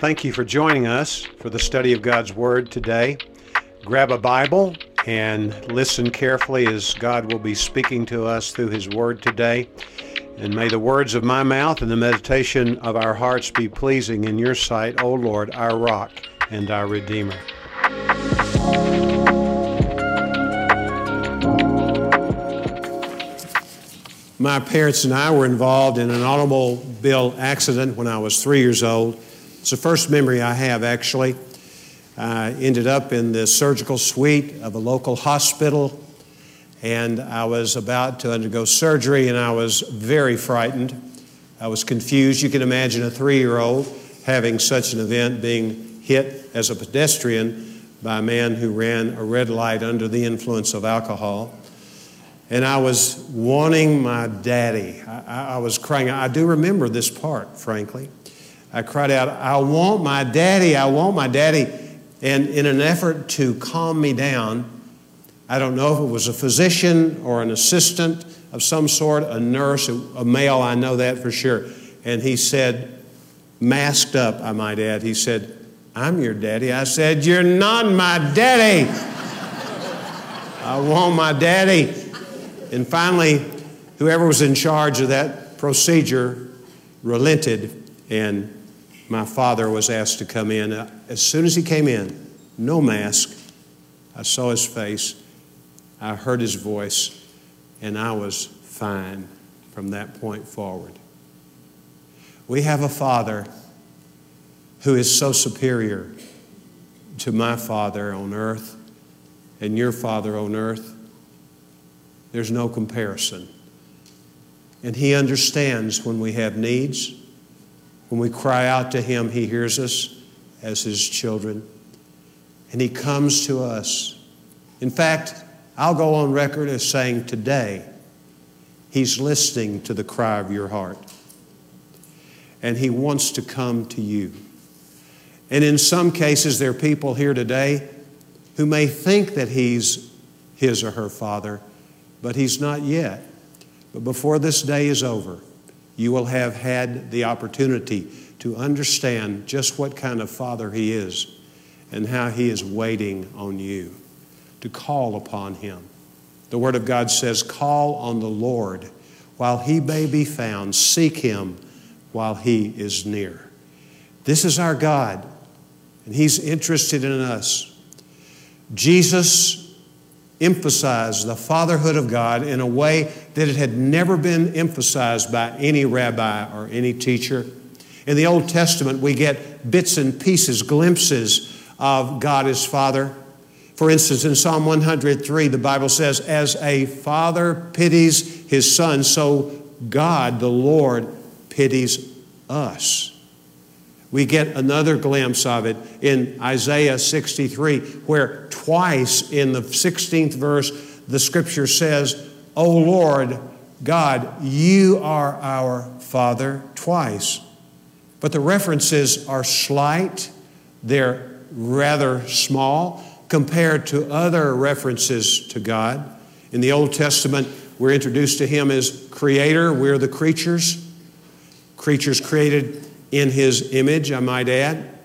Thank you for joining us for the study of God's Word today. Grab a Bible and listen carefully as God will be speaking to us through His Word today. And may the words of my mouth and the meditation of our hearts be pleasing in your sight, O Lord, our rock and our Redeemer. My parents and I were involved in an automobile accident when I was three years old. It's the first memory I have, actually. I ended up in the surgical suite of a local hospital, and I was about to undergo surgery, and I was very frightened. I was confused. You can imagine a three year old having such an event, being hit as a pedestrian by a man who ran a red light under the influence of alcohol. And I was wanting my daddy. I, I, was crying. I do remember this part, frankly. I cried out, I want my daddy, I want my daddy. And in an effort to calm me down, I don't know if it was a physician or an assistant of some sort, a nurse, a male, I know that for sure. And he said, masked up, I might add, he said, I'm your daddy. I said, You're not my daddy. I want my daddy. And finally, whoever was in charge of that procedure relented, and my father was asked to come in. Uh, as soon as he came in, no mask, I saw his face, I heard his voice, and I was fine from that point forward. We have a father who is so superior to my father on earth and your father on earth. There's no comparison. And He understands when we have needs. When we cry out to Him, He hears us as His children. And He comes to us. In fact, I'll go on record as saying today, He's listening to the cry of your heart. And He wants to come to you. And in some cases, there are people here today who may think that He's his or her father, but he's not yet. But before this day is over, you will have had the opportunity to understand just what kind of father he is and how he is waiting on you to call upon him. The Word of God says, Call on the Lord while he may be found, seek him while he is near. This is our God, and he's interested in us. Jesus emphasize the fatherhood of God in a way that it had never been emphasized by any rabbi or any teacher. In the Old Testament, we get bits and pieces, glimpses of God as Father. For instance, in Psalm 103, the Bible says, As a father pities his son, so God, the Lord, pities us. We get another glimpse of it in Isaiah 63, where twice in the 16th verse the scripture says, O Lord God, you are our Father, twice. But the references are slight, they're rather small compared to other references to God. In the Old Testament, we're introduced to Him as Creator, we're the creatures, creatures created in his image, I might add.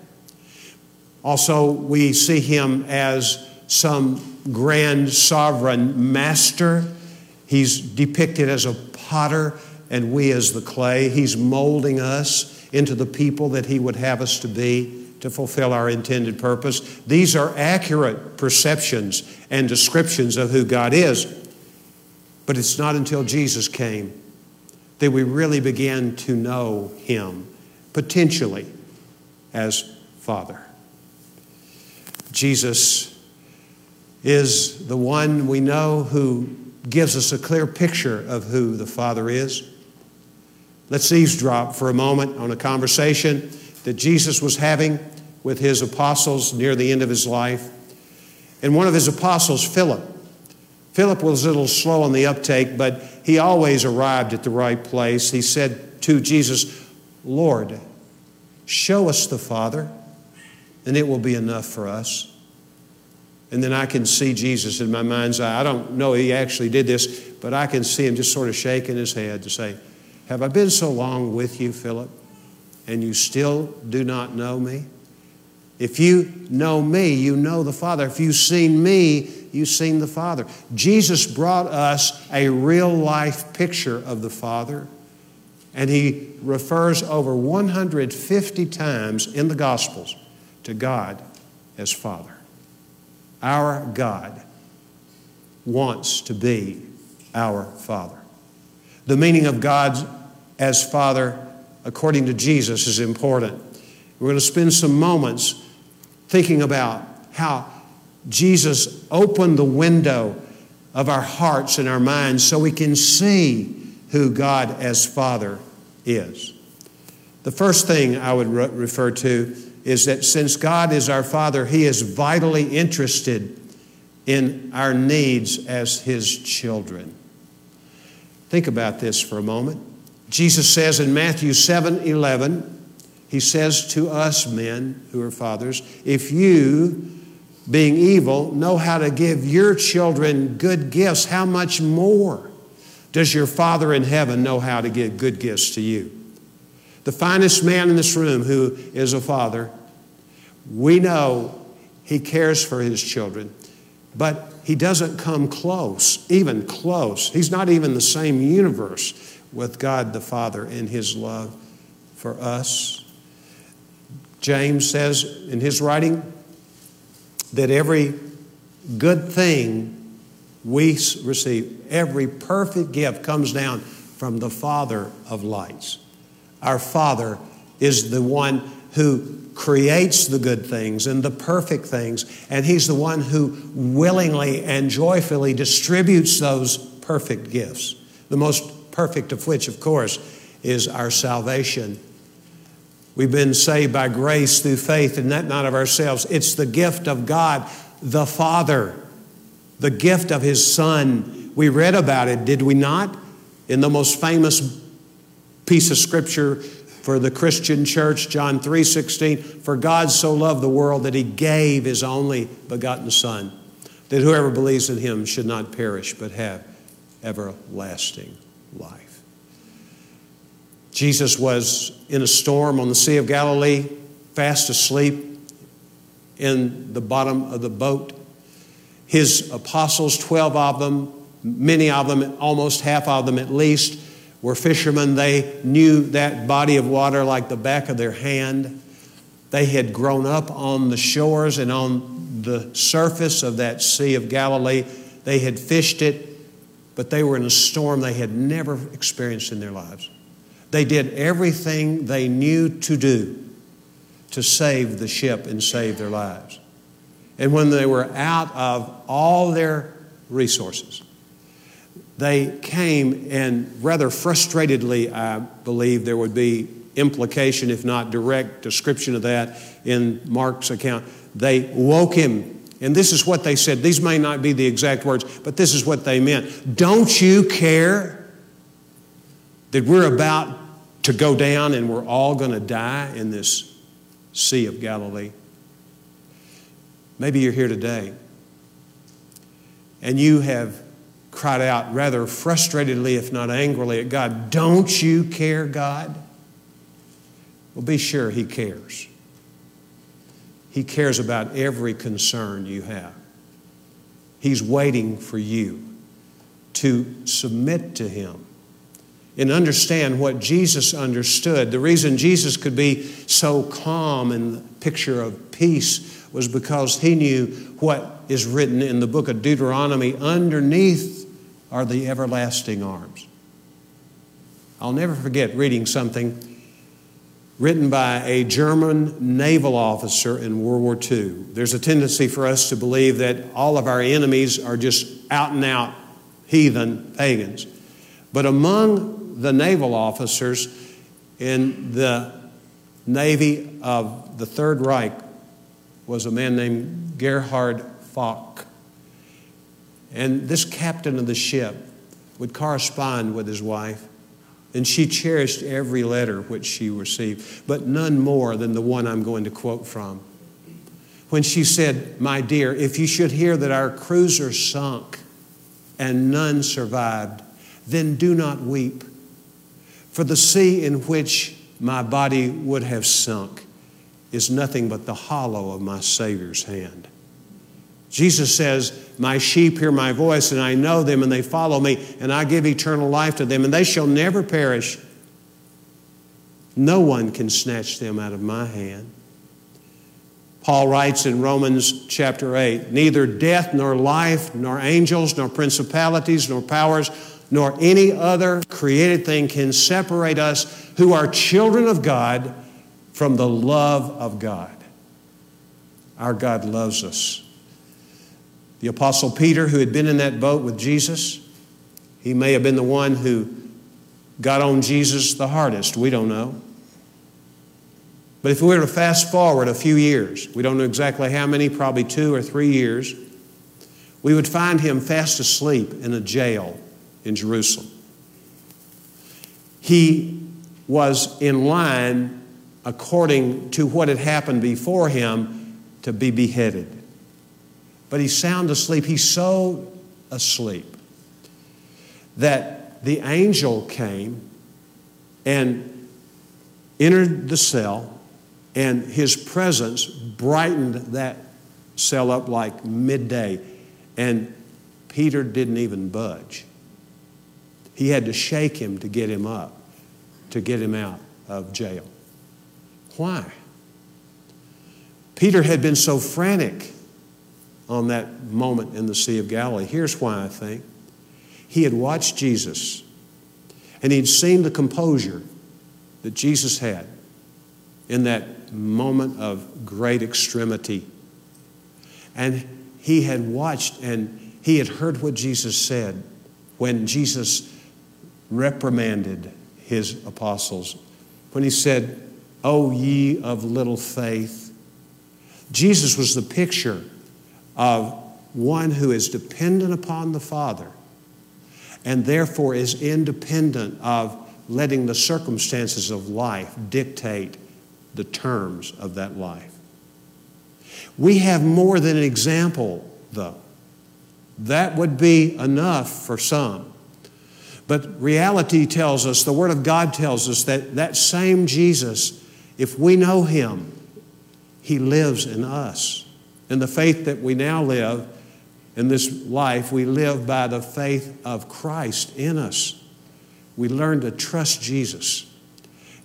Also, we see him as some grand sovereign master. He's depicted as a potter and we as the clay. He's molding us into the people that he would have us to be to fulfill our intended purpose. These are accurate perceptions and descriptions of who God is. But it's not until Jesus came that we really began to know him potentially as Father. Jesus is the one we know who gives us a clear picture of who the Father is. Let's eavesdrop for a moment on a conversation that Jesus was having with his apostles near the end of his life. And one of his apostles, Philip, Philip was a little slow on the uptake, but he always arrived at the right place. He said to Jesus, Lord, show us the Father, and it will be enough for us. And then I can see Jesus in my mind's eye. I don't know he actually did this, but I can see him just sort of shaking his head to say, Have I been so long with you, Philip? and you still do not know me? If you know me, you know the Father. If you've seen me, you've seen the Father. Jesus brought us a real life picture of the Father, and he refers over 150 times in the Gospels to God as Father. Our God wants to be our Father. The meaning of God as Father, according to Jesus, is important. We're going to spend some moments thinking about how Jesus opened the window of our hearts and our minds so we can see who God as Father is. The first thing I would re- refer to is that since God is our Father, He is vitally interested in our needs as His children. Think about this for a moment. Jesus says in Matthew 7 11, He says to us men who are fathers, if you, being evil, know how to give your children good gifts, how much more does your Father in heaven know how to give good gifts to you? The finest man in this room who is a father, we know he cares for his children, but he doesn't come close, even close. He's not even the same universe with God the Father in his love for us. James says in his writing that every good thing we receive, every perfect gift comes down from the Father of lights. Our Father is the one who creates the good things and the perfect things, and He's the one who willingly and joyfully distributes those perfect gifts. The most perfect of which, of course, is our salvation. We've been saved by grace through faith, and that not of ourselves. It's the gift of God, the Father, the gift of His Son. We read about it, did we not? In the most famous piece of scripture for the Christian church, John 3:16, for God so loved the world that he gave his only begotten son, that whoever believes in him should not perish but have everlasting life. Jesus was in a storm on the Sea of Galilee, fast asleep in the bottom of the boat. His apostles, 12 of them, many of them, almost half of them at least, were fishermen. They knew that body of water like the back of their hand. They had grown up on the shores and on the surface of that Sea of Galilee. They had fished it, but they were in a storm they had never experienced in their lives. They did everything they knew to do to save the ship and save their lives. And when they were out of all their resources, they came and rather frustratedly, I believe there would be implication, if not direct description of that in Mark's account. They woke him. And this is what they said. These may not be the exact words, but this is what they meant. Don't you care that we're about to go down and we're all going to die in this Sea of Galilee? Maybe you're here today and you have cried out rather frustratedly, if not angrily, at God, Don't you care, God? Well, be sure He cares. He cares about every concern you have. He's waiting for you to submit to Him and understand what Jesus understood. The reason Jesus could be so calm and the picture of peace was because he knew what is written in the book of Deuteronomy underneath are the everlasting arms. I'll never forget reading something written by a German naval officer in World War II. There's a tendency for us to believe that all of our enemies are just out and out heathen pagans. But among the naval officers in the Navy of the Third Reich was a man named Gerhard Foch. And this captain of the ship would correspond with his wife, and she cherished every letter which she received, but none more than the one I'm going to quote from. When she said, My dear, if you should hear that our cruiser sunk and none survived, then do not weep. For the sea in which my body would have sunk is nothing but the hollow of my Savior's hand. Jesus says, My sheep hear my voice, and I know them, and they follow me, and I give eternal life to them, and they shall never perish. No one can snatch them out of my hand. Paul writes in Romans chapter 8 Neither death, nor life, nor angels, nor principalities, nor powers, nor any other created thing can separate us who are children of God from the love of God. Our God loves us. The Apostle Peter, who had been in that boat with Jesus, he may have been the one who got on Jesus the hardest. We don't know. But if we were to fast forward a few years, we don't know exactly how many, probably two or three years, we would find him fast asleep in a jail in Jerusalem. He was in line according to what had happened before him to be beheaded. But he's sound asleep. He's so asleep that the angel came and entered the cell, and his presence brightened that cell up like midday. And Peter didn't even budge. He had to shake him to get him up, to get him out of jail. Why? Peter had been so frantic on that moment in the Sea of Galilee. Here's why I think. He had watched Jesus and he'd seen the composure that Jesus had in that moment of great extremity. And he had watched and he had heard what Jesus said when Jesus reprimanded his apostles. When he said, O ye of little faith. Jesus was the picture of one who is dependent upon the Father and therefore is independent of letting the circumstances of life dictate the terms of that life. We have more than an example, though. That would be enough for some. But reality tells us, the Word of God tells us that that same Jesus, if we know Him, He lives in us. And the faith that we now live in this life, we live by the faith of Christ in us. We learn to trust Jesus.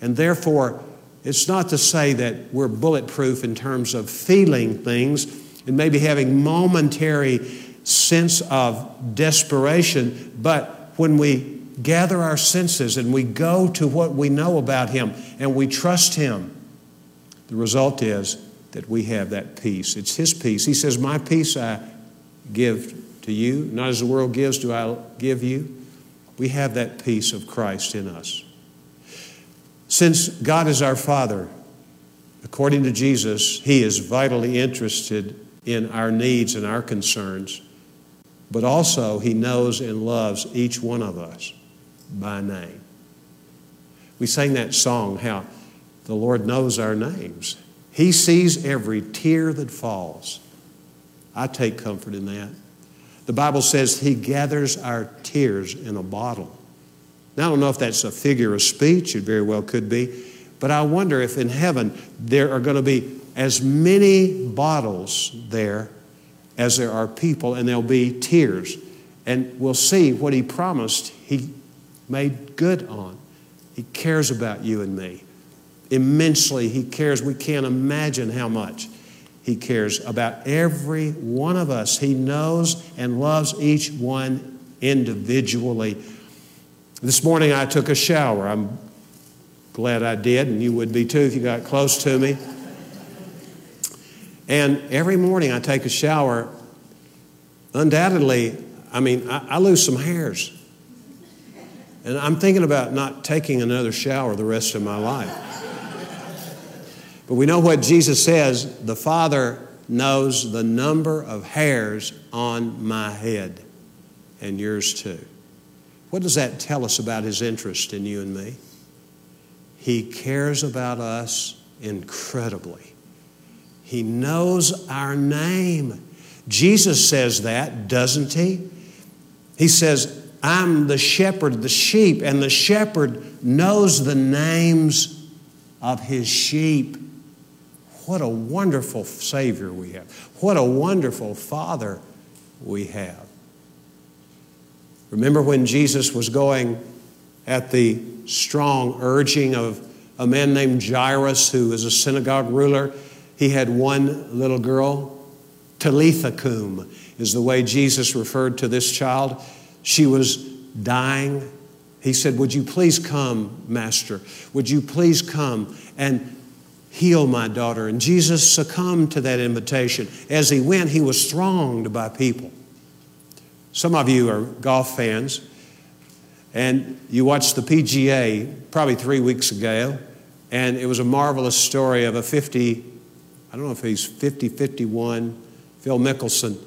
And therefore, it's not to say that we're bulletproof in terms of feeling things and maybe having momentary sense of desperation, but when we gather our senses and we go to what we know about Him and we trust Him, the result is that we have that peace. It's His peace. He says, My peace I give to you, not as the world gives, do I give you. We have that peace of Christ in us. Since God is our Father, according to Jesus, He is vitally interested in our needs and our concerns, but also He knows and loves each one of us by name. We sang that song, how the Lord knows our names. He sees every tear that falls. I take comfort in that. The Bible says He gathers our tears in a bottle. Now, I don't know if that's a figure of speech, it very well could be, but I wonder if in heaven there are going to be as many bottles there as there are people, and there'll be tears. And we'll see what He promised He made good on. He cares about you and me. Immensely, He cares. We can't imagine how much He cares about every one of us. He knows and loves each one individually. This morning I took a shower. I'm glad I did, and you would be too if you got close to me. And every morning I take a shower. Undoubtedly, I mean, I, I lose some hairs. And I'm thinking about not taking another shower the rest of my life. but we know what Jesus says the Father knows the number of hairs on my head, and yours too. What does that tell us about His interest in you and me? He cares about us incredibly. He knows our name. Jesus says that, doesn't he? He says, I'm the shepherd of the sheep, and the shepherd knows the names of his sheep. What a wonderful Savior we have. What a wonderful Father we have. Remember when Jesus was going at the strong urging of a man named Jairus, who was a synagogue ruler? He had one little girl, Talitha cum is the way Jesus referred to this child. She was dying. He said, Would you please come, Master? Would you please come and heal my daughter? And Jesus succumbed to that invitation. As he went, he was thronged by people. Some of you are golf fans, and you watched the PGA probably three weeks ago, and it was a marvelous story of a 50, I don't know if he's 50 51, Phil Mickelson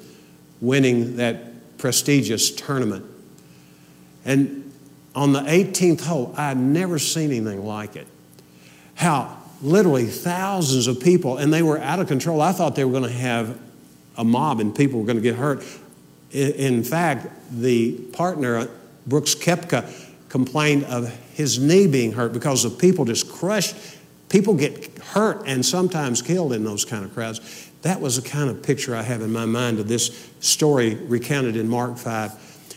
winning that prestigious tournament. And on the 18th hole, I'd never seen anything like it. How literally thousands of people, and they were out of control. I thought they were going to have a mob and people were going to get hurt. In fact, the partner, Brooks Koepka, complained of his knee being hurt because the people just crushed. People get hurt and sometimes killed in those kind of crowds. That was the kind of picture I have in my mind of this story recounted in Mark 5.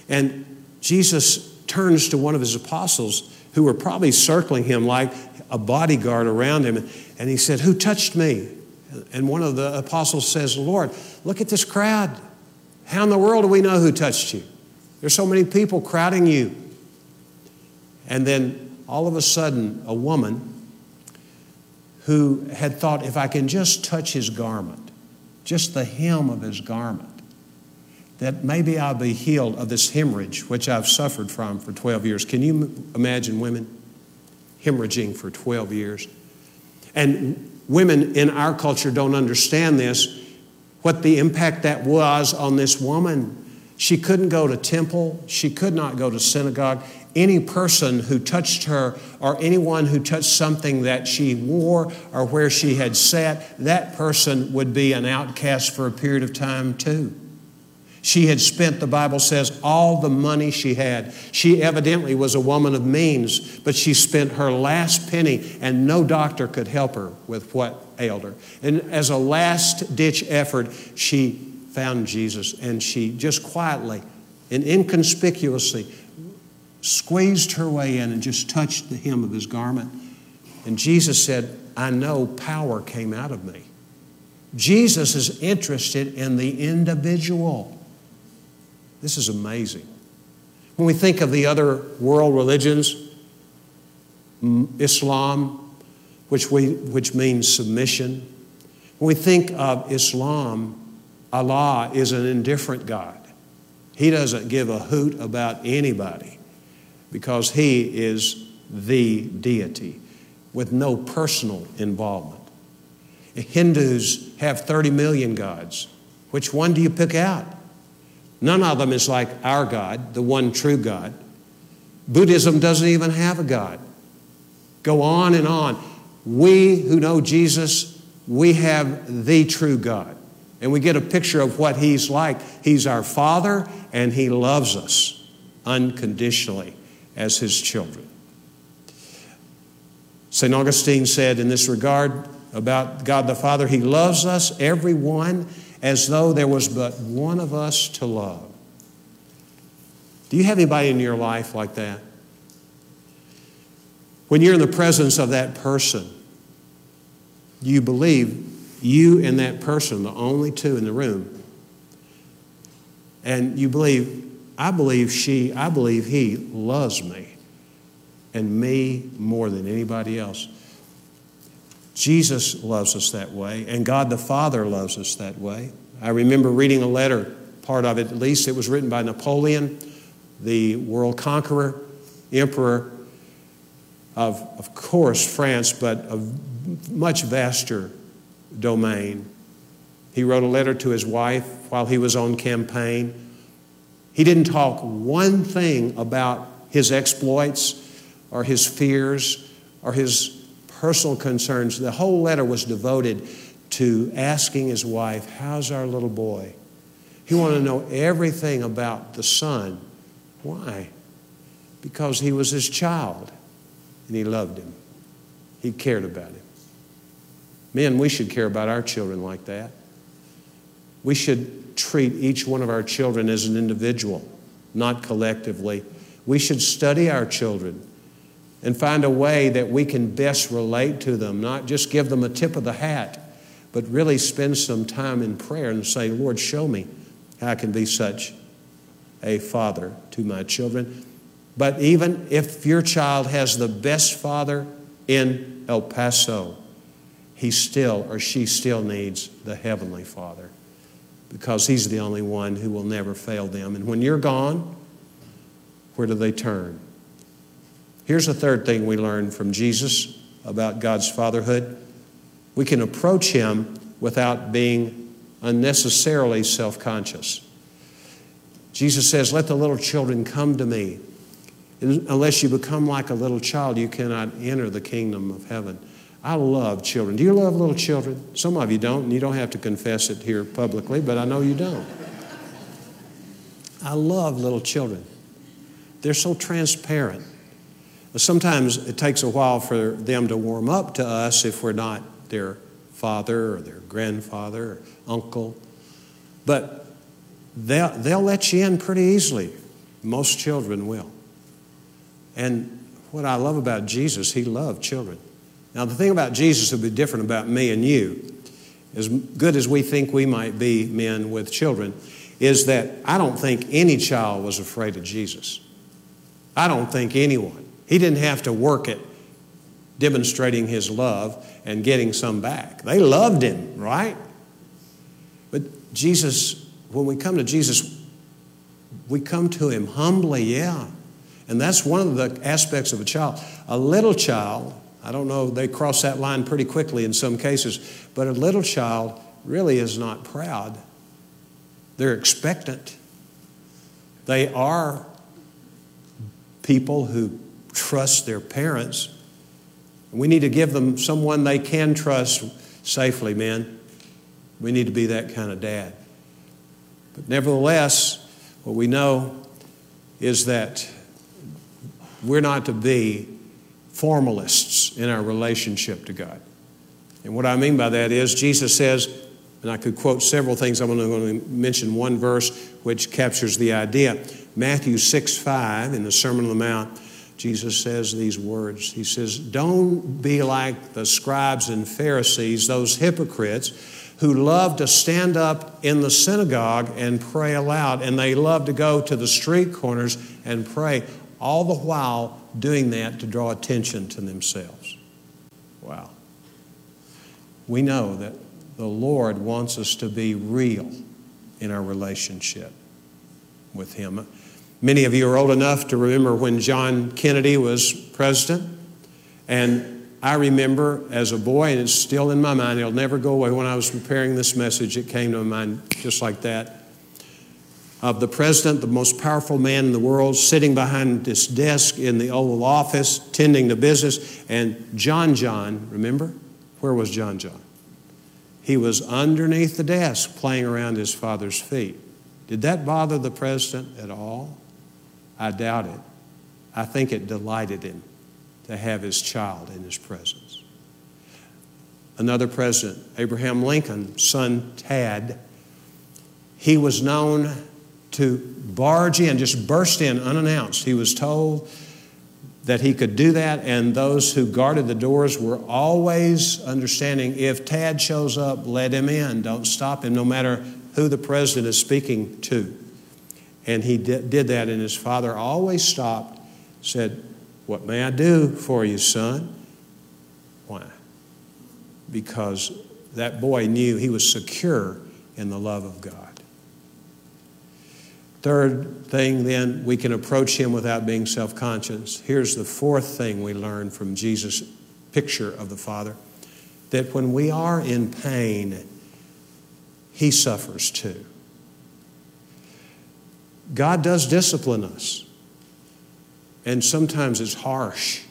And Jesus turns to one of his apostles who were probably circling him like a bodyguard around him, and he said, Who touched me? And one of the apostles says, Lord, look at this crowd. How in the world do we know who touched you? There's so many people crowding you. And then all of a sudden, a woman who had thought, if I can just touch his garment, just the hem of his garment, that maybe I'll be healed of this hemorrhage, which I've suffered from for 12 years. Can you imagine women hemorrhaging for 12 years? And women in our culture don't understand this what the impact that was on this woman. She couldn't go to temple, she could not go to synagogue. Any person who touched her or anyone who touched something that she wore or where she had sat, that person would be an outcast for a period of time too. She had spent, the Bible says, all the money she had. She evidently was a woman of means, but she spent her last penny, and no doctor could help her with what ailed her. And as a last ditch effort, she found Jesus, and she just quietly and inconspicuously squeezed her way in and just touched the hem of his garment. And Jesus said, I know power came out of me. Jesus is interested in the individual. This is amazing. When we think of the other world religions, Islam, which, we, which means submission, when we think of Islam, Allah is an indifferent God. He doesn't give a hoot about anybody because He is the deity with no personal involvement. Hindus have 30 million gods. Which one do you pick out? None of them is like our God, the one true God. Buddhism doesn't even have a God. Go on and on. We who know Jesus, we have the true God. And we get a picture of what He's like. He's our Father, and He loves us unconditionally as His children. St. Augustine said in this regard about God the Father, He loves us, everyone as though there was but one of us to love. Do you have anybody in your life like that? When you're in the presence of that person, you believe you and that person, the only two in the room, and you believe, I believe she, I believe he loves me and me more than anybody else. Jesus loves us that way, and God the Father loves us that way. I remember reading a letter, part of it at least, it was written by Napoleon, the world conqueror, emperor of, of course, France, but a much vaster domain. He wrote a letter to his wife while he was on campaign. He didn't talk one thing about his exploits or his fears or his personal concerns. The whole letter was devoted to asking his wife, How's our little boy? He wanted to know everything about the son. Why? Because he was his child and he loved him. He cared about him. Men, we should care about our children like that. We should treat each one of our children as an individual, not collectively. We should study our children and find a way that we can best relate to them, not just give them a tip of the hat, but really spend some time in prayer and say, Lord, show me how I can be such a father to my children. But even if your child has the best father in El Paso, he still or she still needs the Heavenly Father because He's the only one who will never fail them. And when you're gone, where do they turn? Here's a third thing we learn from Jesus about God's fatherhood we can approach Him without being unnecessarily self conscious. Jesus says, Let the little children come to me. Unless you become like a little child, you cannot enter the kingdom of heaven. I love children. Do you love little children? Some of you don't, and you don't have to confess it here publicly, but I know you don't. I love little children. They're so transparent. Sometimes it takes a while for them to warm up to us if we're not their father or their grandfather or uncle. But they'll, they'll let you in pretty easily. Most children will. And what I love about Jesus, he loved children. Now, the thing about Jesus that would be different about me and you, as good as we think we might be men with children, is that I don't think any child was afraid of Jesus. I don't think anyone. He didn't have to work at demonstrating his love and getting some back. They loved him, right? But Jesus, when we come to Jesus, we come to him humbly, yeah. And that's one of the aspects of a child. A little child I don't know, they cross that line pretty quickly in some cases, but a little child really is not proud. They're expectant. They are people who trust their parents. We need to give them someone they can trust safely, men. We need to be that kind of dad. But nevertheless, what we know is that we're not to be formalists in our relationship to God. And what I mean by that is, Jesus says, and I could quote several things, I'm only going to mention one verse which captures the idea. Matthew 6 5, in the Sermon on the Mount, Jesus says these words. He says, Don't be like the scribes and Pharisees, those hypocrites who love to stand up in the synagogue and pray aloud, and they love to go to the street corners and pray, all the while doing that to draw attention to themselves. Wow. We know that the Lord wants us to be real in our relationship with Him. Many of you are old enough to remember when John Kennedy was president. And I remember as a boy, and it's still in my mind, it'll never go away. When I was preparing this message, it came to my mind just like that of the president, the most powerful man in the world, sitting behind this desk in the Oval Office, tending to business. And John John, remember? Where was John John? He was underneath the desk playing around his father's feet. Did that bother the president at all? I doubt it. I think it delighted him to have his child in his presence. Another president, Abraham Lincoln, son Tad, he was known to barge in, just burst in unannounced. He was told that he could do that, and those who guarded the doors were always understanding if Tad shows up, let him in. Don't stop him, no matter who the president is speaking to. And he did, did that, and his father always stopped, said, What may I do for you, son? Why? Because that boy knew he was secure in the love of God. Third thing, then, we can approach him without being self conscious. Here's the fourth thing we learn from Jesus' picture of the Father that when we are in pain, he suffers too. God does discipline us, and sometimes it's harsh.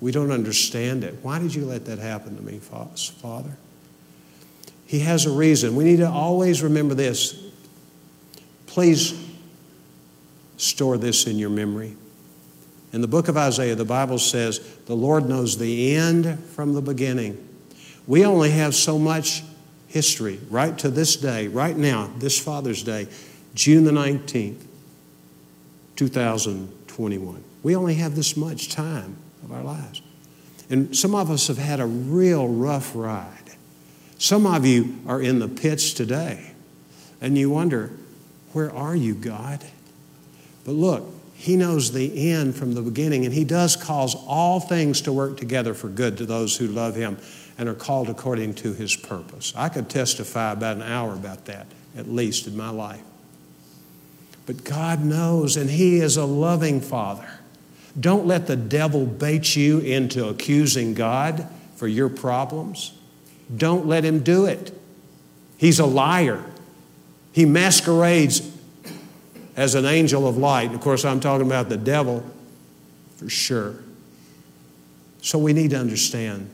We don't understand it. Why did you let that happen to me, Father? He has a reason. We need to always remember this. Please store this in your memory. In the book of Isaiah, the Bible says, The Lord knows the end from the beginning. We only have so much history right to this day, right now, this Father's Day, June the 19th, 2021. We only have this much time of our lives. And some of us have had a real rough ride. Some of you are in the pits today, and you wonder, where are you, God? But look, He knows the end from the beginning, and He does cause all things to work together for good to those who love Him and are called according to His purpose. I could testify about an hour about that, at least in my life. But God knows, and He is a loving Father. Don't let the devil bait you into accusing God for your problems. Don't let him do it. He's a liar. He masquerades as an angel of light. Of course, I'm talking about the devil for sure. So we need to understand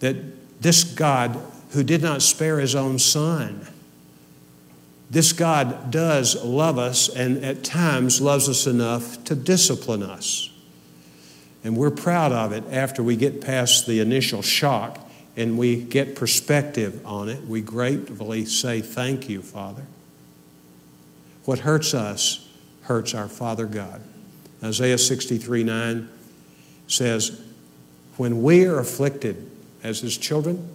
that this God who did not spare his own son, this God does love us and at times loves us enough to discipline us. And we're proud of it after we get past the initial shock and we get perspective on it. We gratefully say, Thank you, Father. What hurts us hurts our Father God. Isaiah 63 9 says, When we are afflicted as His children,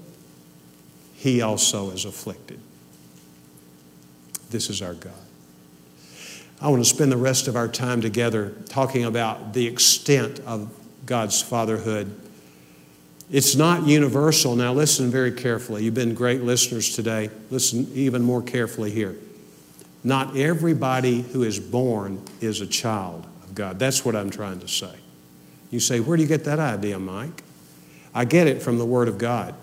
He also is afflicted. This is our God. I want to spend the rest of our time together talking about the extent of God's fatherhood. It's not universal. Now, listen very carefully. You've been great listeners today. Listen even more carefully here. Not everybody who is born is a child of God. That's what I'm trying to say. You say, Where do you get that idea, Mike? I get it from the Word of God,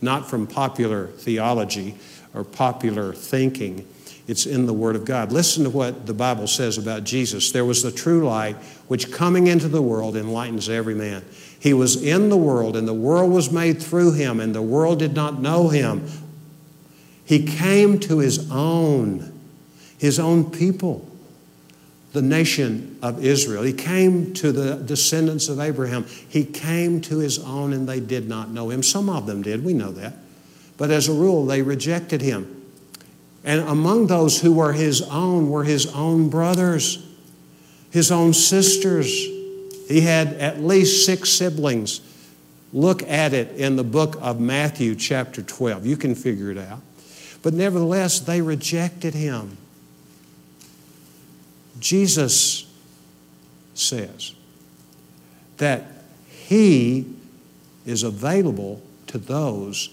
not from popular theology or popular thinking. It's in the Word of God. Listen to what the Bible says about Jesus. There was the true light, which coming into the world enlightens every man. He was in the world, and the world was made through him, and the world did not know him. He came to his own, his own people, the nation of Israel. He came to the descendants of Abraham. He came to his own, and they did not know him. Some of them did, we know that. But as a rule, they rejected him. And among those who were his own were his own brothers, his own sisters. He had at least six siblings. Look at it in the book of Matthew, chapter 12. You can figure it out. But nevertheless, they rejected him. Jesus says that he is available to those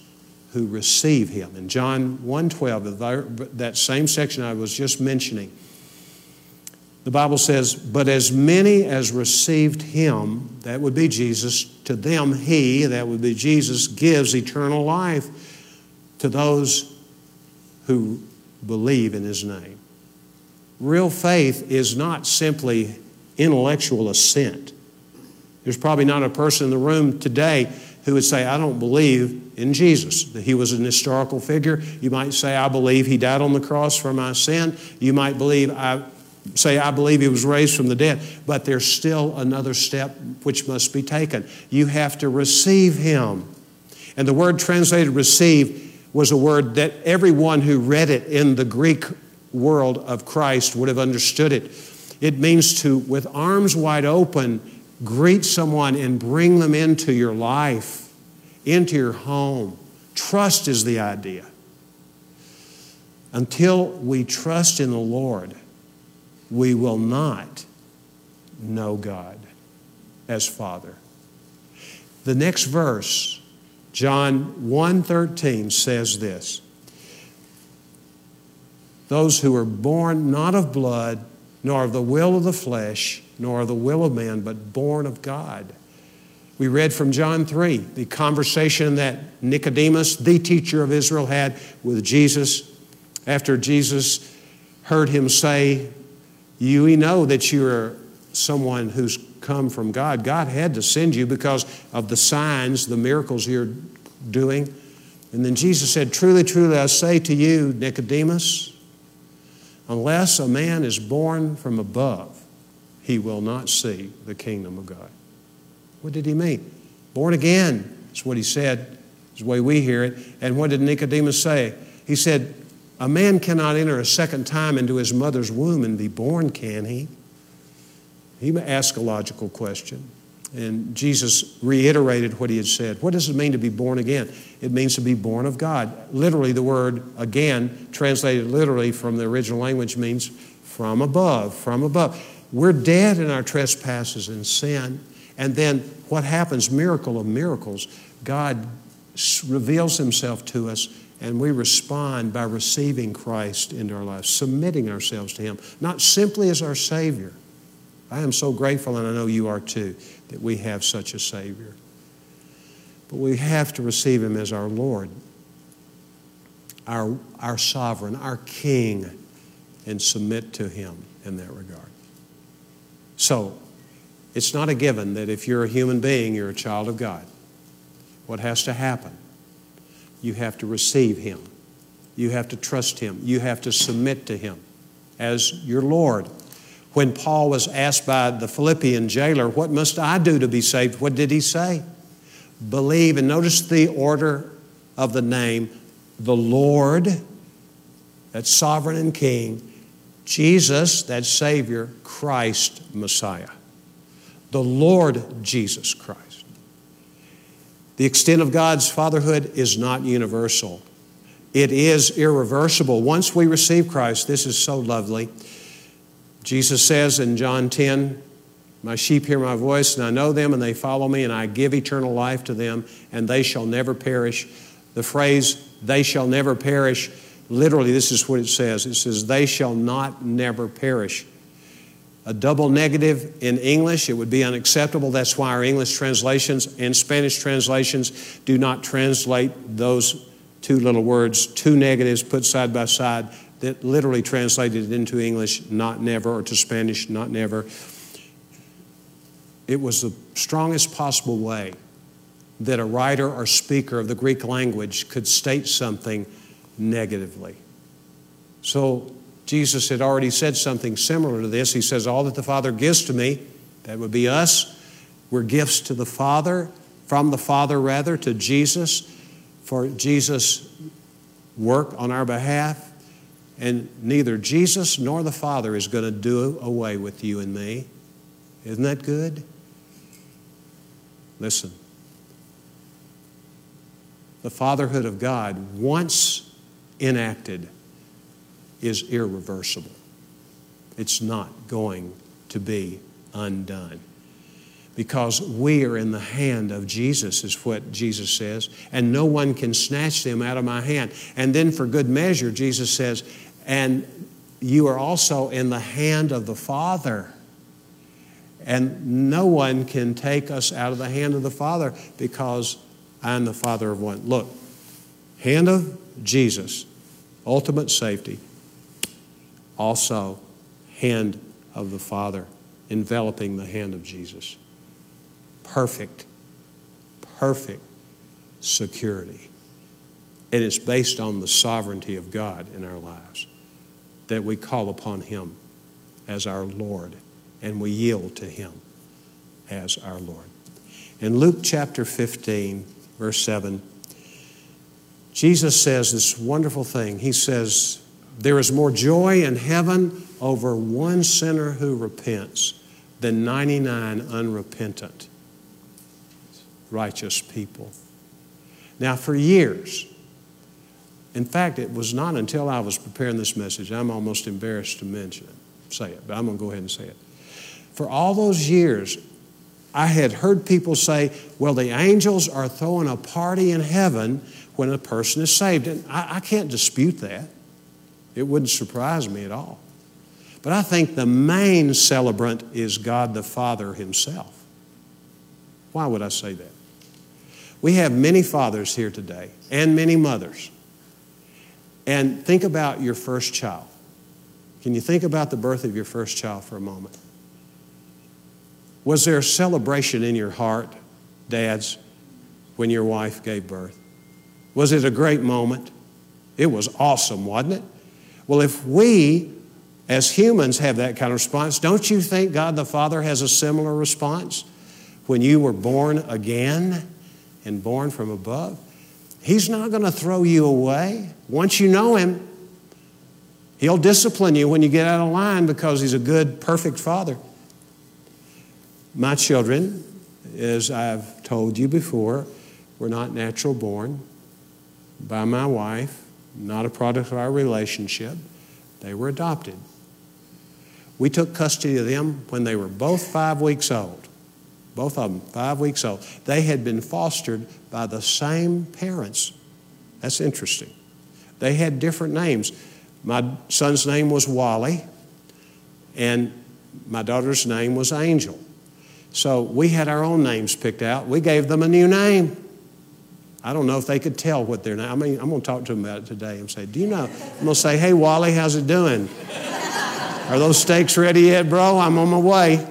who receive him. In John 1:12, that same section I was just mentioning, the Bible says, But as many as received him, that would be Jesus, to them he, that would be Jesus, gives eternal life to those who believe in his name. Real faith is not simply intellectual assent. There's probably not a person in the room today who would say, I don't believe in Jesus, that he was an historical figure. You might say, I believe he died on the cross for my sin. You might believe, I say, I believe he was raised from the dead. But there's still another step which must be taken. You have to receive him. And the word translated receive was a word that everyone who read it in the Greek world of Christ would have understood it. It means to, with arms wide open, greet someone and bring them into your life, into your home. Trust is the idea. Until we trust in the Lord, we will not know God as Father. The next verse, John 1:13 says this. Those who are born not of blood, nor of the will of the flesh, nor of the will of man, but born of God. We read from John 3, the conversation that Nicodemus, the teacher of Israel, had with Jesus after Jesus heard him say, You know that you're someone who's come from God. God had to send you because of the signs, the miracles you're doing. And then Jesus said, Truly, truly, I say to you, Nicodemus, unless a man is born from above, he will not see the kingdom of God. What did he mean? Born again is what he said, is the way we hear it. And what did Nicodemus say? He said, A man cannot enter a second time into his mother's womb and be born, can he? He asked a logical question. And Jesus reiterated what he had said. What does it mean to be born again? It means to be born of God. Literally, the word again, translated literally from the original language, means from above, from above. We're dead in our trespasses and sin. And then what happens, miracle of miracles, God reveals himself to us and we respond by receiving Christ into our lives, submitting ourselves to him, not simply as our Savior. I am so grateful, and I know you are too, that we have such a Savior. But we have to receive him as our Lord, our, our sovereign, our King, and submit to him in that regard. So, it's not a given that if you're a human being, you're a child of God. What has to happen? You have to receive Him. You have to trust Him. You have to submit to Him as your Lord. When Paul was asked by the Philippian jailer, What must I do to be saved? What did he say? Believe. And notice the order of the name the Lord, that's sovereign and king, Jesus, that's Savior, Christ, Messiah. The Lord Jesus Christ. The extent of God's fatherhood is not universal. It is irreversible. Once we receive Christ, this is so lovely. Jesus says in John 10, My sheep hear my voice, and I know them, and they follow me, and I give eternal life to them, and they shall never perish. The phrase, they shall never perish, Literally, this is what it says it says, They shall not never perish. A double negative in English, it would be unacceptable. That's why our English translations and Spanish translations do not translate those two little words, two negatives put side by side, that literally translated into English, not never, or to Spanish, not never. It was the strongest possible way that a writer or speaker of the Greek language could state something negatively. So Jesus had already said something similar to this. He says, All that the Father gives to me, that would be us, we're gifts to the Father, from the Father rather, to Jesus, for Jesus' work on our behalf. And neither Jesus nor the Father is going to do away with you and me. Isn't that good? Listen. The fatherhood of God, once enacted is irreversible. It's not going to be undone. Because we are in the hand of Jesus, is what Jesus says, and no one can snatch them out of my hand. And then, for good measure, Jesus says, and you are also in the hand of the Father. And no one can take us out of the hand of the Father because I'm the Father of one. Look, hand of Jesus ultimate safety, also hand of the Father enveloping the hand of Jesus. Perfect, perfect security. And it's based on the sovereignty of God in our lives that we call upon Him as our Lord and we yield to Him as our Lord. In Luke chapter 15, verse 7, Jesus says this wonderful thing. He says, There is more joy in heaven over one sinner who repents than 99 unrepentant, righteous people. Now, for years, in fact, it was not until I was preparing this message, I'm almost embarrassed to mention it, say it, but I'm going to go ahead and say it. For all those years, I had heard people say, well, the angels are throwing a party in heaven when a person is saved. And I, I can't dispute that. It wouldn't surprise me at all. But I think the main celebrant is God the Father Himself. Why would I say that? We have many fathers here today and many mothers. And think about your first child. Can you think about the birth of your first child for a moment? Was there a celebration in your heart, dads, when your wife gave birth? Was it a great moment? It was awesome, wasn't it? Well, if we as humans have that kind of response, don't you think God the Father has a similar response when you were born again and born from above? He's not going to throw you away. Once you know Him, He'll discipline you when you get out of line because He's a good, perfect Father. My children, as I've told you before, were not natural born by my wife, not a product of our relationship. They were adopted. We took custody of them when they were both five weeks old. Both of them, five weeks old. They had been fostered by the same parents. That's interesting. They had different names. My son's name was Wally, and my daughter's name was Angel. So we had our own names picked out. We gave them a new name. I don't know if they could tell what their name. I mean, I'm going to talk to them about it today and say, "Do you know?" I'm going to say, "Hey, Wally, how's it doing? Are those steaks ready yet, bro? I'm on my way."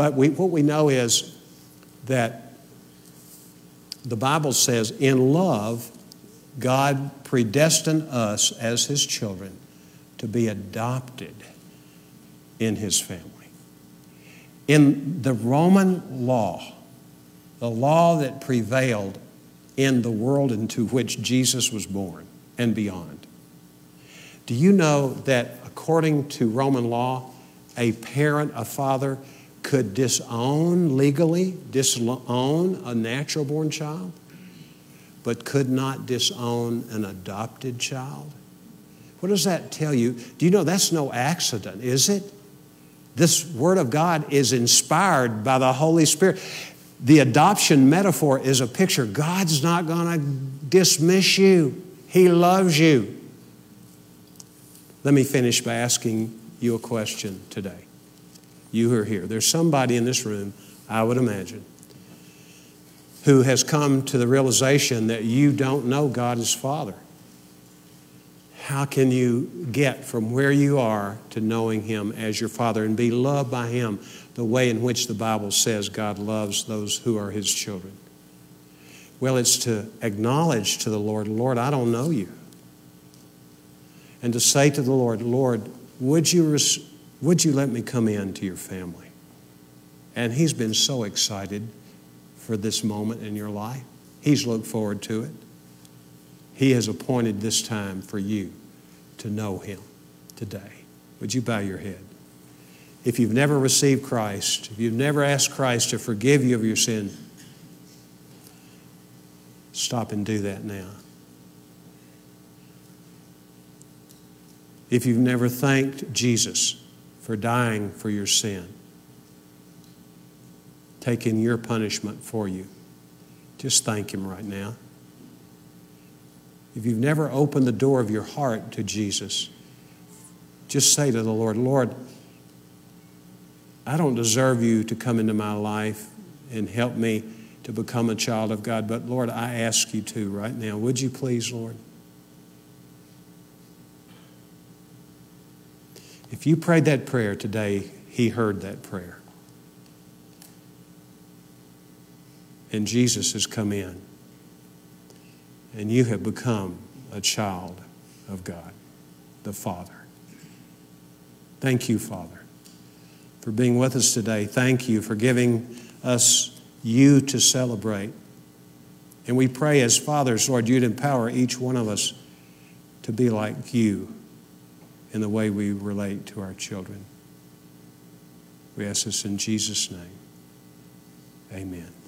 But we, what we know is that the Bible says, in love, God predestined us as His children to be adopted in His family. In the Roman law, the law that prevailed in the world into which Jesus was born and beyond, do you know that according to Roman law, a parent, a father, could disown legally, disown a natural born child, but could not disown an adopted child? What does that tell you? Do you know that's no accident, is it? This Word of God is inspired by the Holy Spirit. The adoption metaphor is a picture. God's not going to dismiss you, He loves you. Let me finish by asking you a question today. You who are here. There's somebody in this room, I would imagine, who has come to the realization that you don't know God as Father. How can you get from where you are to knowing Him as your Father and be loved by Him the way in which the Bible says God loves those who are His children? Well, it's to acknowledge to the Lord, Lord, I don't know you. And to say to the Lord, Lord, would you, res- would you let me come in to your family? And He's been so excited for this moment in your life. He's looked forward to it. He has appointed this time for you to know Him today. Would you bow your head? If you've never received Christ, if you've never asked Christ to forgive you of your sin, stop and do that now. If you've never thanked Jesus for dying for your sin, taking your punishment for you, just thank Him right now. If you've never opened the door of your heart to Jesus, just say to the Lord, Lord, I don't deserve you to come into my life and help me to become a child of God, but Lord, I ask you to right now. Would you please, Lord? If you prayed that prayer today, He heard that prayer. And Jesus has come in and you have become a child of God, the Father. Thank you, Father, for being with us today. Thank you for giving us you to celebrate. And we pray as fathers, Lord, you'd empower each one of us to be like you in the way we relate to our children. We ask this in Jesus' name. Amen.